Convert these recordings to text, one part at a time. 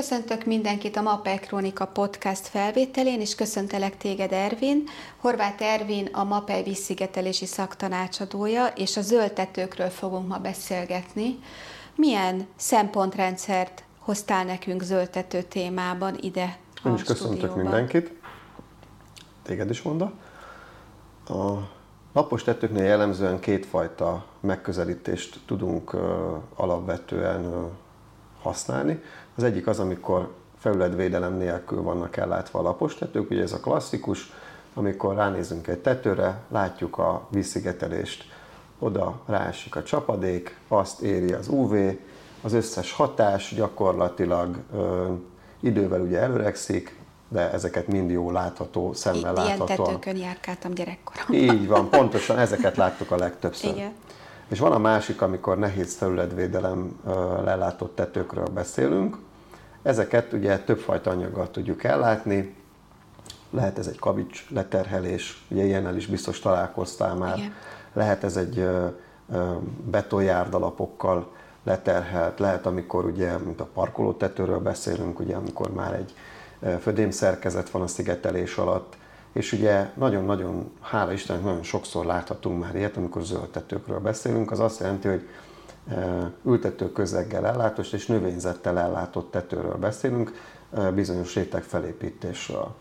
Köszöntök mindenkit a Mapel Krónika podcast felvételén, és köszöntelek téged Ervin. Horváth Ervin a Mapel vízszigetelési szaktanácsadója, és a zöldtetőkről fogunk ma beszélgetni. Milyen szempontrendszert hoztál nekünk zöldtető témában ide a Én is köszöntök mindenkit. Téged is monda. A lapos tetőknél jellemzően kétfajta megközelítést tudunk alapvetően használni. Az egyik az, amikor felületvédelem nélkül vannak ellátva a lapos tetők, ugye ez a klasszikus, amikor ránézünk egy tetőre, látjuk a vízszigetelést, oda ráesik a csapadék, azt éri az UV, az összes hatás gyakorlatilag ö, idővel ugye előregszik, de ezeket mind jó látható, szemmel látható. Ilyen tetőkön járkáltam gyerekkoromban. Így van, pontosan ezeket láttuk a legtöbbször. Igen. És van a másik, amikor nehéz felületvédelem lelátott tetőkről beszélünk. Ezeket ugye többfajta anyaggal tudjuk ellátni. Lehet ez egy kavics leterhelés, ugye ilyennel is biztos találkoztál már. Igen. Lehet ez egy betonjárdalapokkal leterhelt, lehet amikor ugye, mint a parkolótetőről beszélünk, ugye amikor már egy födémszerkezet van a szigetelés alatt, és ugye nagyon-nagyon, hála Istennek, nagyon sokszor láthatunk már ilyet, amikor zöldtetőkről beszélünk, az azt jelenti, hogy ültető közeggel ellátott és növényzettel ellátott tetőről beszélünk, bizonyos réteg felépítésről.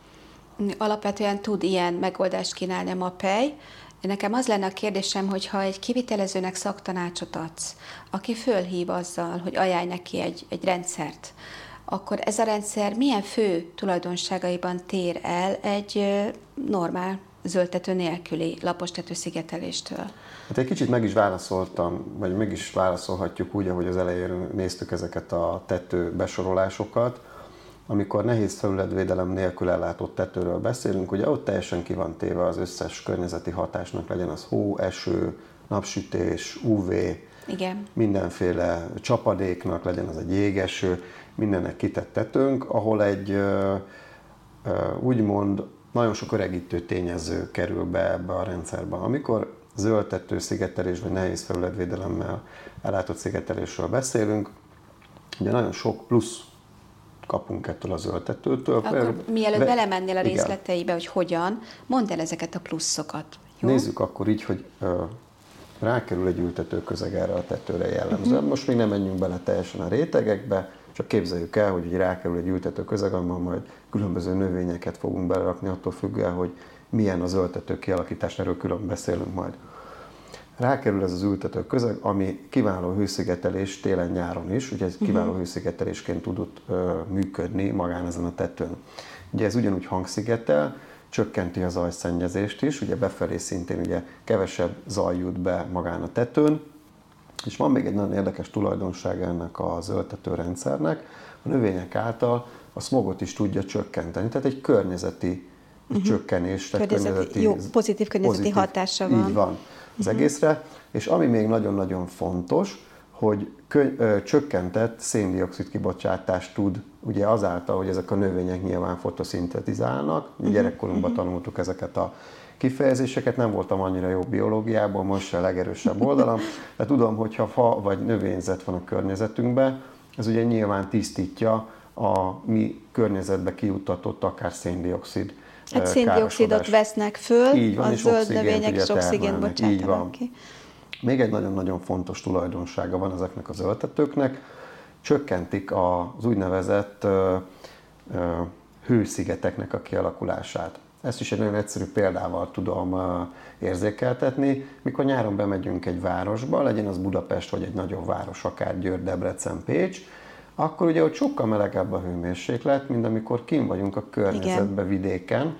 Alapvetően tud ilyen megoldást kínálni a MAPEI. Nekem az lenne a kérdésem, hogy ha egy kivitelezőnek szaktanácsot adsz, aki fölhív azzal, hogy ajánl neki egy, egy rendszert, akkor ez a rendszer milyen fő tulajdonságaiban tér el egy normál zöldtető nélküli lapostető szigeteléstől? Hát egy kicsit meg is válaszoltam, vagy meg is válaszolhatjuk úgy, ahogy az elején néztük ezeket a tető besorolásokat. Amikor nehéz felületvédelem nélkül ellátott tetőről beszélünk, ugye ott teljesen ki van téve az összes környezeti hatásnak, legyen az hó, eső, napsütés, UV, Igen. mindenféle csapadéknak, legyen az egy jégeső, mindennek kitett tetőnk, ahol egy úgymond nagyon sok öregítő tényező kerül be ebbe a rendszerbe. Amikor zöldtető szigetelés vagy nehéz felületvédelemmel ellátott szigetelésről beszélünk, ugye nagyon sok plusz kapunk ettől a zöldtetőtől. Akkor mielőtt Be, belemennél a részleteibe, igen. hogy hogyan, mondd el ezeket a pluszokat. Jó? Nézzük akkor így, hogy ö, rákerül egy ültető közeg erre a tetőre jellemzően. Uh-huh. Most még nem menjünk bele teljesen a rétegekbe, csak képzeljük el, hogy rákerül egy ültető közeg, ahol majd különböző növényeket fogunk belerakni, attól függően, hogy milyen az ültető kialakítás, erről külön beszélünk majd. Rákerül ez az ültető közeg, ami kiváló hőszigetelés télen-nyáron is, ugye ez mhm. kiváló hőszigetelésként tudott ö, működni magán ezen a tetőn. Ugye ez ugyanúgy hangszigetel, csökkenti a zajszennyezést is, ugye befelé szintén ugye kevesebb zaj jut be magán a tetőn, és van még egy nagyon érdekes tulajdonsága ennek a zöldtető rendszernek, a növények által a smogot is tudja csökkenteni, tehát egy környezeti uh-huh. csökkenés, tehát környezeti, környezeti, jó, pozitív környezeti pozitív, hatása van. Így van az uh-huh. egészre, és ami még nagyon-nagyon fontos, hogy kö, ö, csökkentett széndiokszid kibocsátást tud, ugye azáltal, hogy ezek a növények nyilván fotoszintetizálnak, uh-huh. gyerekkorunkban uh-huh. tanultuk ezeket a kifejezéseket, nem voltam annyira jó biológiában, most a legerősebb oldalam, de tudom, hogy ha fa vagy növényzet van a környezetünkben, ez ugye nyilván tisztítja a mi környezetbe kiutatott akár széndiokszid Hát széndiokszidot vesznek föl, Így van, a zöld növények és oxigént bocsátanak ki. Még egy nagyon-nagyon fontos tulajdonsága van ezeknek az öltetőknek, csökkentik az úgynevezett hőszigeteknek a kialakulását. Ezt is egy nagyon egyszerű példával tudom érzékeltetni. Mikor nyáron bemegyünk egy városba, legyen az Budapest vagy egy nagyobb város, akár Győr, Debrecen, Pécs, akkor ugye ott sokkal melegebb a hőmérséklet, mint amikor kim vagyunk a környezetben, vidéken,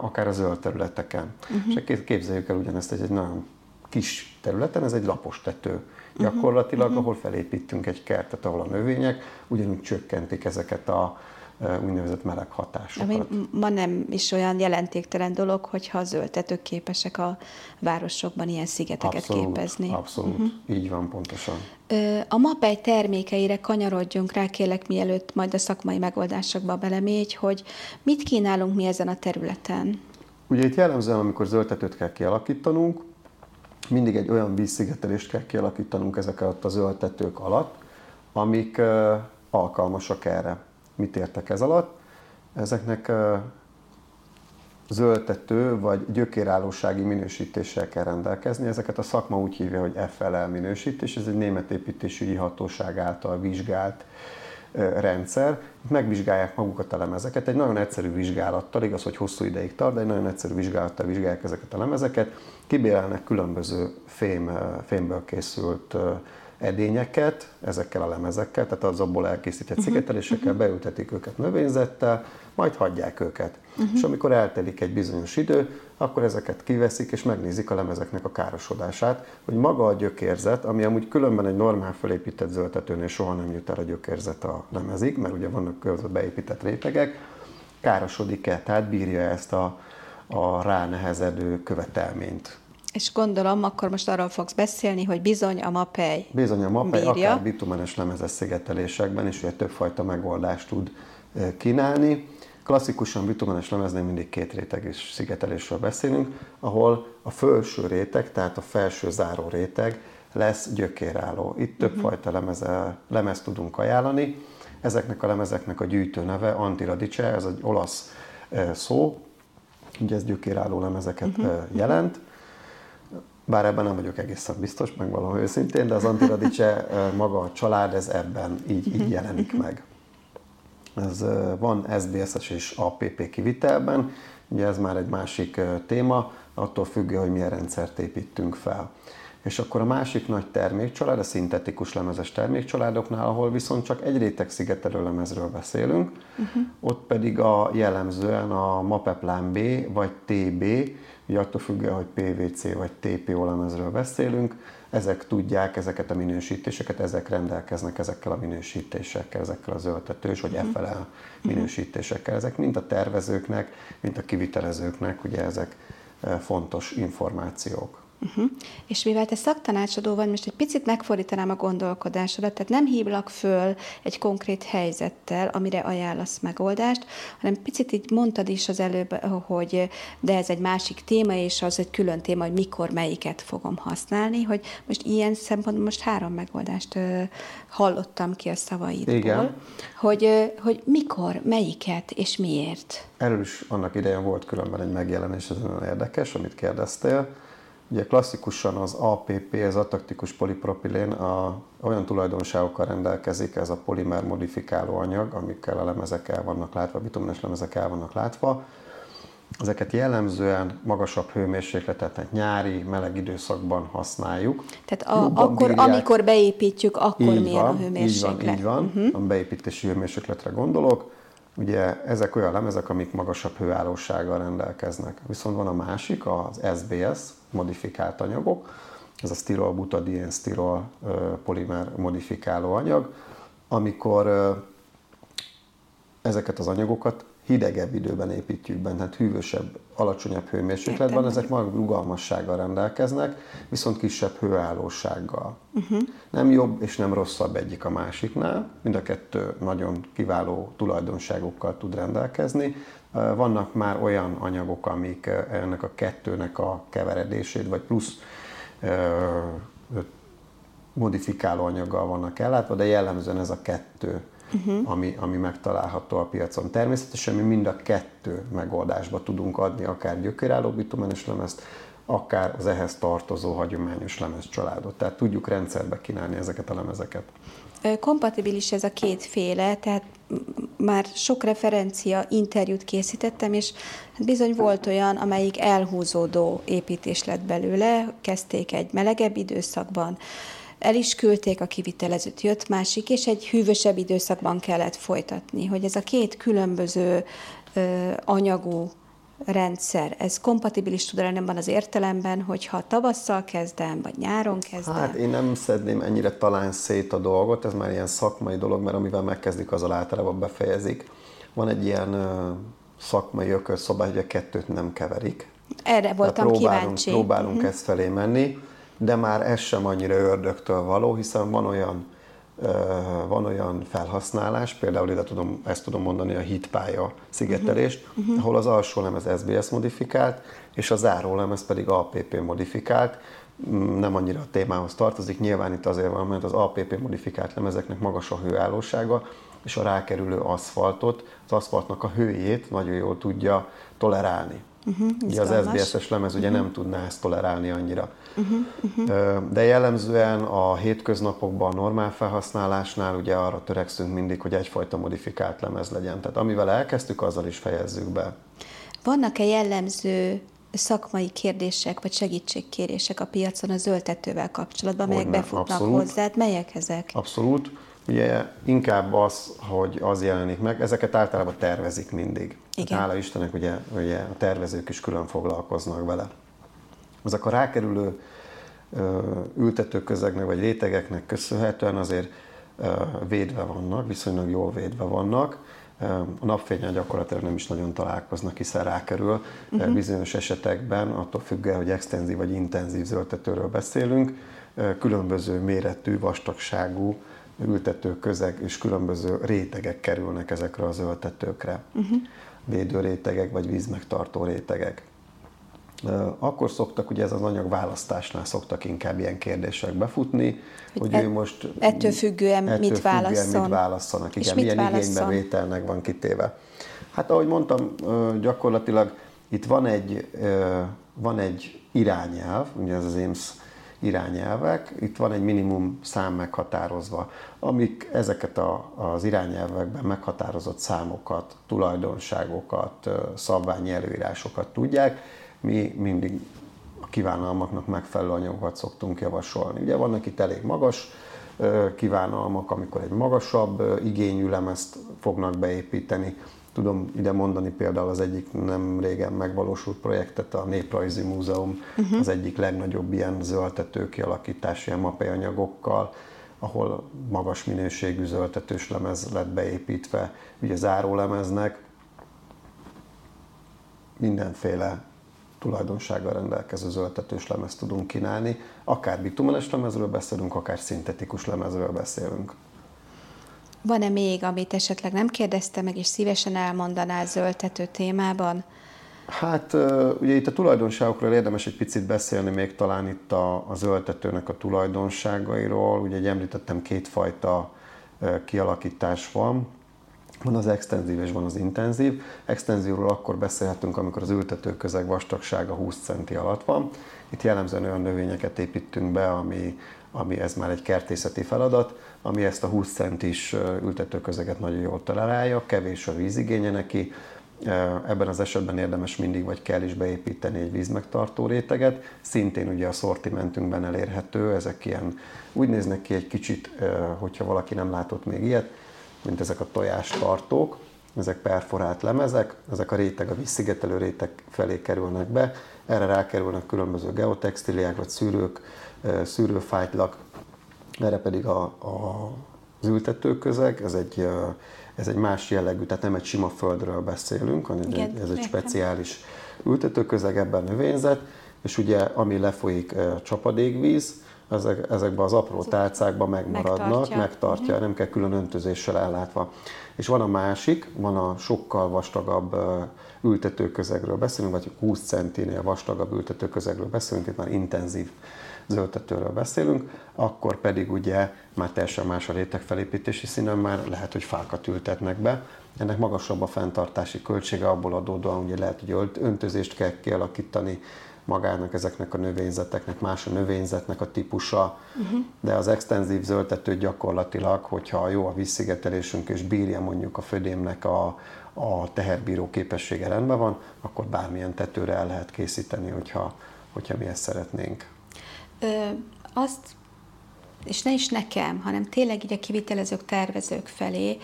akár a zöld területeken. Uh-huh. És képzeljük el ugyanezt egy, egy nagyon kis területen, ez egy lapos tető. Uh-huh. Gyakorlatilag, uh-huh. ahol felépítünk egy kertet, ahol a növények ugyanúgy csökkentik ezeket a úgynevezett meleg hatásokat. Ami ma nem is olyan jelentéktelen dolog, hogyha a zöldtetők képesek a városokban ilyen szigeteket abszolút, képezni. Abszolút, uh-huh. így van pontosan. A MAPEI termékeire kanyarodjunk rá, kérlek, mielőtt majd a szakmai megoldásokba belemégy, hogy mit kínálunk mi ezen a területen? Ugye itt jellemzően, amikor zöldtetőt kell kialakítanunk, mindig egy olyan vízszigetelést kell kialakítanunk ezek alatt a zöldtetők alatt, amik alkalmasak erre. Mit értek ez alatt? Ezeknek zöldtető vagy gyökérállósági minősítéssel kell rendelkezni. Ezeket a szakma úgy hívja, hogy FLL minősítés, ez egy német építésügyi hatóság által vizsgált rendszer. Megvizsgálják magukat a lemezeket, egy nagyon egyszerű vizsgálattal, igaz, hogy hosszú ideig tart, de egy nagyon egyszerű vizsgálattal vizsgálják ezeket a lemezeket, kibérelnek különböző fém, fémből készült edényeket ezekkel a lemezekkel, tehát az abból elkészített uh-huh. szigetelésekkel, beültetik őket növényzettel, majd hagyják őket. Uh-huh. És amikor eltelik egy bizonyos idő, akkor ezeket kiveszik és megnézik a lemezeknek a károsodását, hogy maga a gyökérzet, ami amúgy különben egy normál felépített zöldtetőnél soha nem jut el a gyökérzet a lemezig, mert ugye vannak beépített rétegek, károsodik-e, tehát bírja ezt a, a ránehezedő követelményt. És gondolom, akkor most arról fogsz beszélni, hogy bizony a mapej Bizony a mapej, bírja. akár bitumenes lemezes szigetelésekben is ugye többfajta megoldást tud kínálni. Klasszikusan bitumenes lemeznél mindig két réteges szigetelésről beszélünk, ahol a felső réteg, tehát a felső záró réteg lesz gyökérálló. Itt több uh-huh. fajta lemeze, lemez tudunk ajánlani. Ezeknek a lemezeknek a gyűjtő neve Antiradice, ez egy olasz szó, ugye ez gyökérálló lemezeket uh-huh. jelent. Bár ebben nem vagyok egészen biztos, meg valahol őszintén, de az Antiradice maga a család, ez ebben így, így jelenik meg. Ez van SBS-es és APP kivitelben, ugye ez már egy másik téma, attól függő, hogy milyen rendszert építünk fel. És akkor a másik nagy termékcsalád, a szintetikus lemezes termékcsaládoknál, ahol viszont csak egy réteg szigetelő lemezről beszélünk, uh-huh. ott pedig a jellemzően a Mapeplán B vagy TB, ugye attól függően, hogy PVC vagy TPO lemezről beszélünk, ezek tudják ezeket a minősítéseket, ezek rendelkeznek ezekkel a minősítésekkel, ezekkel a zöldtetős vagy FLL uh-huh. minősítésekkel. Ezek mind a tervezőknek, mind a kivitelezőknek, ugye ezek eh, fontos információk. Uh-huh. És mivel te szaktanácsadó vagy, most egy picit megfordítanám a gondolkodásodat, tehát nem hívlak föl egy konkrét helyzettel, amire ajánlasz megoldást, hanem picit így mondtad is az előbb, hogy de ez egy másik téma, és az egy külön téma, hogy mikor melyiket fogom használni, hogy most ilyen szempontból most három megoldást hallottam ki a szavaidból. Igen. Hogy, hogy mikor, melyiket és miért. Erről is annak idején volt különben egy megjelenés, ez nagyon érdekes, amit kérdeztél Ugye klasszikusan az APP, ez a taktikus polipropilén a, olyan tulajdonságokkal rendelkezik, ez a polimer modifikáló anyag, amikkel a lemezek el vannak látva, a bitumenes lemezek el vannak látva. Ezeket jellemzően magasabb hőmérsékletet, tehát nyári, meleg időszakban használjuk. Tehát a, akkor, bírják. amikor beépítjük, akkor így milyen van, a hőmérséklet? Így van, így van. Uh-huh. a beépítési hőmérsékletre gondolok. Ugye ezek olyan lemezek, amik magasabb hőállósággal rendelkeznek. Viszont van a másik, az SBS, modifikált anyagok, ez a sztirol butadien sztirol polimer modifikáló anyag, amikor ezeket az anyagokat hidegebb időben építjük benne, tehát hűvösebb, alacsonyabb hőmérsékletben, ezek maguk rugalmassággal rendelkeznek, viszont kisebb hőállósággal. Uh-huh. Nem jobb és nem rosszabb egyik a másiknál, mind a kettő nagyon kiváló tulajdonságokkal tud rendelkezni. Vannak már olyan anyagok, amik ennek a kettőnek a keveredését, vagy plusz modifikáló anyaggal vannak ellátva, de jellemzően ez a kettő uh-huh. ami, ami megtalálható a piacon. Természetesen mi mind a kettő megoldásba tudunk adni, akár gyökérálló bitumenes lemezt, akár az ehhez tartozó hagyományos lemez családot. Tehát tudjuk rendszerbe kínálni ezeket a lemezeket. Kompatibilis ez a kétféle, tehát már sok referencia interjút készítettem, és bizony volt olyan, amelyik elhúzódó építés lett belőle, kezdték egy melegebb időszakban, el is küldték a kivitelezőt, jött másik, és egy hűvösebb időszakban kellett folytatni, hogy ez a két különböző ö, anyagú rendszer, ez kompatibilis tud lenni az értelemben, hogyha tavasszal kezdem, vagy nyáron kezdem? Hát én nem szedném ennyire talán szét a dolgot, ez már ilyen szakmai dolog, mert amivel megkezdik, azzal általában befejezik. Van egy ilyen ö, szakmai ökölszobály, hogy a kettőt nem keverik. Erre voltam próbálunk, kíváncsi. Próbálunk uh-huh. ezt felé menni de már ez sem annyira ördögtől való, hiszen van olyan, van olyan felhasználás, például ide tudom, ezt tudom mondani a hitpálya szigetelést, uh-huh. uh-huh. ahol az alsó lemez SBS modifikált, és a záró lemez pedig APP modifikált, mm, nem annyira a témához tartozik, nyilván itt azért van, mert az APP modifikált lemezeknek magas a hőállósága, és a rákerülő aszfaltot, az aszfaltnak a hőjét nagyon jól tudja tolerálni. Uh-huh, ugye az SBSS lemez ugye uh-huh. nem tudná ezt tolerálni annyira. Uh-huh, uh-huh. De jellemzően a hétköznapokban, a normál felhasználásnál ugye arra törekszünk mindig, hogy egyfajta modifikált lemez legyen. Tehát amivel elkezdtük, azzal is fejezzük be. Vannak-e jellemző szakmai kérdések vagy segítségkérések a piacon a zöldtetővel kapcsolatban, melyek befutnak abszolút. hozzád? Melyek ezek? Abszolút. Ugye inkább az, hogy az jelenik meg, ezeket általában tervezik mindig. Igen. Hála Istennek ugye, ugye a tervezők is külön foglalkoznak vele. Ezek a rákerülő ültetőközegnek vagy rétegeknek köszönhetően azért védve vannak, viszonylag jól védve vannak. A napfényel gyakorlatilag nem is nagyon találkoznak, hiszen rákerül uh-huh. bizonyos esetekben, attól függően, hogy extenzív vagy intenzív zöldtetőről beszélünk, különböző méretű, vastagságú ültetőközeg és különböző rétegek kerülnek ezekre az öltetőkre. Uh-huh. Védőrétegek vagy vízmegtartó rétegek. Akkor szoktak, ugye ez az anyag választásnál szoktak inkább ilyen kérdések befutni, hogy, hogy et, ő most... Ettől függően ettől mit függően válasszon. mit válasszanak, igen, milyen válasszon? igénybevételnek van kitéve. Hát ahogy mondtam, gyakorlatilag itt van egy, van egy irányelv, ugye ez az EMS irányelvek, itt van egy minimum szám meghatározva, amik ezeket a, az irányelvekben meghatározott számokat, tulajdonságokat, szabványi előírásokat tudják, mi mindig a kívánalmaknak megfelelő anyagokat szoktunk javasolni. Ugye vannak itt elég magas kívánalmak, amikor egy magasabb igényű lemezt fognak beépíteni, Tudom ide mondani például az egyik nem régen megvalósult projektet, a Néprajzi Múzeum, uh-huh. az egyik legnagyobb ilyen zöldtető kialakítás, ilyen anyagokkal, ahol magas minőségű zöldtetős lemez lett beépítve, ugye zárólemeznek, mindenféle tulajdonsággal rendelkező zöldtetős lemezt tudunk kínálni. Akár bitumenes lemezről beszélünk, akár szintetikus lemezről beszélünk. Van-e még, amit esetleg nem kérdezte meg, és szívesen elmondanál zöldtető témában? Hát ugye itt a tulajdonságokról érdemes egy picit beszélni, még talán itt a, a zöldtetőnek a tulajdonságairól. Ugye egy említettem kétfajta kialakítás van. Van az extenzív és van az intenzív. Extenzívről akkor beszélhetünk, amikor az ültető közeg vastagsága 20 centi alatt van. Itt jellemzően olyan növényeket építünk be, ami, ami ez már egy kertészeti feladat, ami ezt a 20 centis ültetőközeget nagyon jól tolerálja, kevés a vízigénye neki, Ebben az esetben érdemes mindig vagy kell is beépíteni egy vízmegtartó réteget. Szintén ugye a szortimentünkben elérhető, ezek ilyen úgy néznek ki egy kicsit, hogyha valaki nem látott még ilyet, mint ezek a tojástartók, ezek perforált lemezek, ezek a réteg, a vízszigetelő réteg felé kerülnek be, erre rákerülnek különböző geotextiliák vagy szűrők, szűrőfájtlak, erre pedig a, a, az ültetőközeg, ez egy, ez egy más jellegű, tehát nem egy sima földről beszélünk, hanem Igen, ez egy speciális ültetőközeg, ebben növényzet, és ugye ami lefolyik csapadékvíz, ezek, ezekben az apró tálcákban megmaradnak, megtartja, megtartja uh-huh. nem kell külön öntözéssel ellátva. És van a másik, van a sokkal vastagabb ültetőközegről beszélünk, vagy 20 centinél vastagabb ültetőközegről beszélünk, itt már intenzív zöldtetőről beszélünk, akkor pedig ugye már teljesen más a rétegfelépítési színen, már lehet, hogy fákat ültetnek be. Ennek magasabb a fenntartási költsége, abból adódóan ugye lehet, hogy öntözést kell kialakítani, magának ezeknek a növényzeteknek, más a növényzetnek a típusa, uh-huh. de az extenzív zöldtető gyakorlatilag, hogyha jó a vízszigetelésünk és bírja mondjuk a födémnek a, a teherbíró képessége rendben van, akkor bármilyen tetőre el lehet készíteni, hogyha, hogyha mi ezt szeretnénk. Ö, azt és ne is nekem, hanem tényleg így a kivitelezők, tervezők felé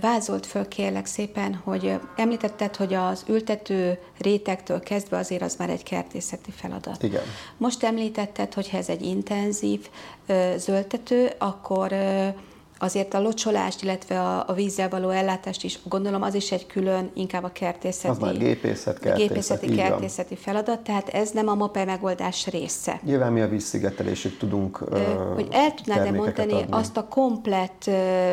vázolt föl kérlek szépen, hogy említetted, hogy az ültető rétektől kezdve azért az már egy kertészeti feladat. Igen. Most említetted, hogy ha ez egy intenzív zöldtető, akkor azért a locsolást, illetve a, a vízzel való ellátást is, gondolom az is egy külön, inkább a kertészeti, az már gépészet, kertészet, gépészeti kertészeti feladat, tehát ez nem a MAPE megoldás része. Nyilván mi a vízszigetelésig tudunk Ö, Hogy el tudnád-e mondani adni? azt a komplett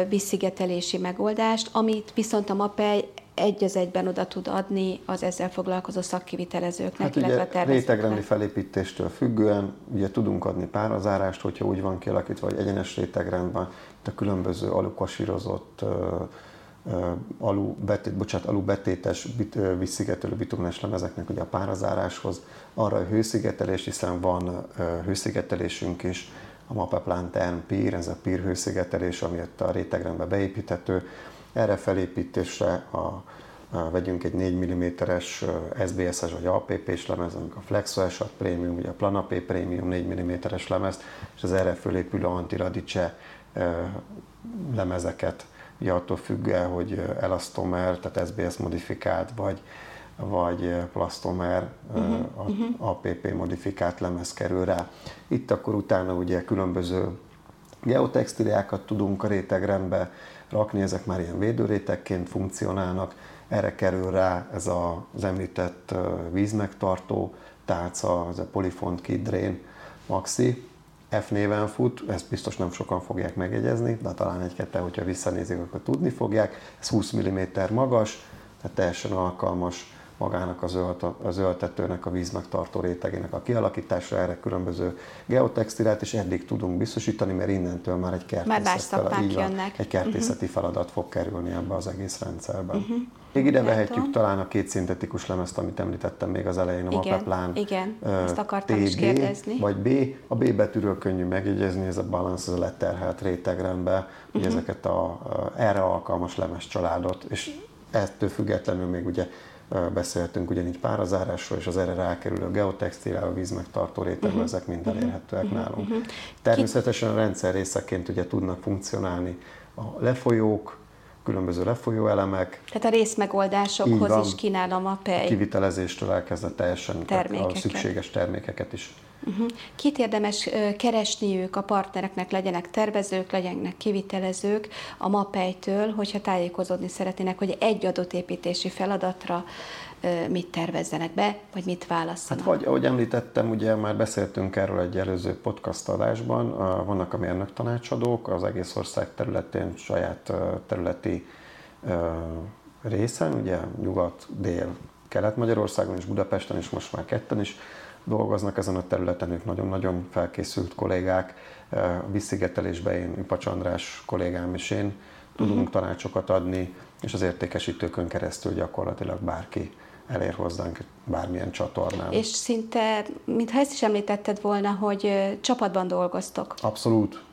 vízszigetelési megoldást, amit viszont a MAPE egy az egyben oda tud adni az ezzel foglalkozó szakkivitelezőknek, Hát illetve ugye a rétegrendi felépítéstől függően ugye tudunk adni párazárást, hogyha úgy van kialakítva, vagy egyenes rétegrendben, a különböző alukasírozott alu, betét, bocsánat, alu betétes bit, vízszigetelő bitumenes lemezeknek ugye a párazáráshoz, arra a hőszigetelés, hiszen van hőszigetelésünk is, a Mapeplan Term PIR, ez a PIR hőszigetelés, ami itt a rétegrendbe beépíthető. Erre felépítésre a, a, vegyünk egy 4 mm-es SBS-es vagy APP-s lemez, amik a Flexo Premium, ugye a Planap Premium 4 mm-es lemez, és az erre fölépülő antiradice lemezeket ugye attól függően, hogy elastomer, tehát SBS modifikált, vagy, vagy plastomer, uh-huh. APP modifikált lemez kerül rá. Itt akkor utána ugye különböző geotextiliákat tudunk a rétegrendbe rakni, ezek már ilyen védőrétegként funkcionálnak, erre kerül rá ez a, az említett vízmegtartó tálca, ez a Polyfont Kid Drain Maxi, F néven fut, ezt biztos nem sokan fogják megjegyezni, de talán egy-ketten, hogyha visszanézik, akkor tudni fogják. Ez 20 mm magas, tehát teljesen alkalmas magának az, ölt, az öltetőnek, a vízmegtartó rétegének a kialakításra, erre különböző geotextilát, és eddig tudunk biztosítani, mert innentől már egy kertészet így van, egy kertészeti uh-huh. feladat fog kerülni ebbe az egész rendszerben. Uh-huh. Még ide vehetjük talán a két szintetikus lemezt, amit említettem még az elején, a Mapeplán. Igen, ezt akartam TB, is kérdezni. Vagy B, a B betűről könnyű megjegyezni, ez a balance, ez a leterhelt rétegrendbe, uh-huh. ezeket a, erre alkalmas lemez családot, és ettől függetlenül még ugye beszéltünk ugyanígy párazárásról, és az erre rákerülő geotextilál, a vízmegtartó rétegről, uh-huh. ezek mind elérhetőek uh-huh. nálunk. Uh-huh. Természetesen a rendszer részeként ugye tudnak funkcionálni a lefolyók, különböző lefolyó elemek. Tehát a részmegoldásokhoz is kínálom a pej. Kivitelezéstől elkezdve teljesen a szükséges termékeket is. Uh-huh. Kit érdemes keresniük a partnereknek, legyenek tervezők, legyenek kivitelezők a MAPEI-től, hogyha tájékozódni szeretnének, hogy egy adott építési feladatra mit tervezzenek be, vagy mit válasszanak? Hát vagy, ahogy említettem, ugye már beszéltünk erről egy előző podcast adásban, vannak a mérnök tanácsadók az egész ország területén, saját területi részen, ugye nyugat, dél, kelet-Magyarországon és Budapesten, és most már ketten is dolgoznak ezen a területen, ők nagyon-nagyon felkészült kollégák. A visszigetelésben én, Üpacs András kollégám és én tudunk uh-huh. tanácsokat adni, és az értékesítőkön keresztül gyakorlatilag bárki elér hozzánk bármilyen csatornán. És szinte, mintha ezt is említetted volna, hogy csapatban dolgoztok. Abszolút.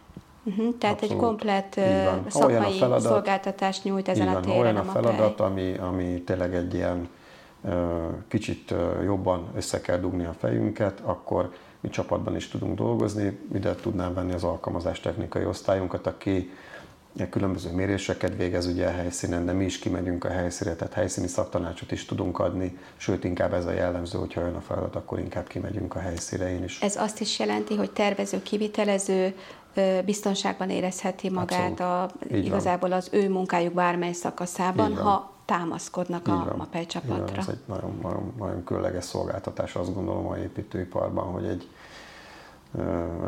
Uh-huh, tehát Abszolút. egy komplet szakmai feladat, szolgáltatást nyújt ezen a téren. Olyan a feladat, ami, ami tényleg egy ilyen kicsit jobban össze kell dugni a fejünket, akkor mi csapatban is tudunk dolgozni, ide tudnám venni az alkalmazás technikai osztályunkat, aki különböző méréseket végez ugye a helyszínen, de mi is kimegyünk a helyszínre, tehát helyszíni szaktanácsot is tudunk adni, sőt inkább ez a jellemző, hogyha jön a feladat, akkor inkább kimegyünk a helyszínre én is. Ez azt is jelenti, hogy tervező, kivitelező biztonságban érezheti magát a, igazából az ő munkájuk bármely szakaszában, ha támaszkodnak a MAPEI csapatra. Ez egy nagyon, nagyon, nagyon különleges szolgáltatás, azt gondolom a építőiparban, hogy egy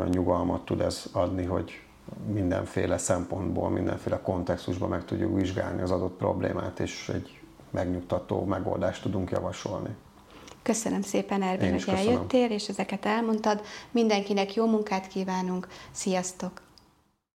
nyugalmat tud ez adni, hogy mindenféle szempontból, mindenféle kontextusban meg tudjuk vizsgálni az adott problémát, és egy megnyugtató megoldást tudunk javasolni. Köszönöm szépen, Ervin, hogy eljöttél, és ezeket elmondtad. Mindenkinek jó munkát kívánunk. Sziasztok!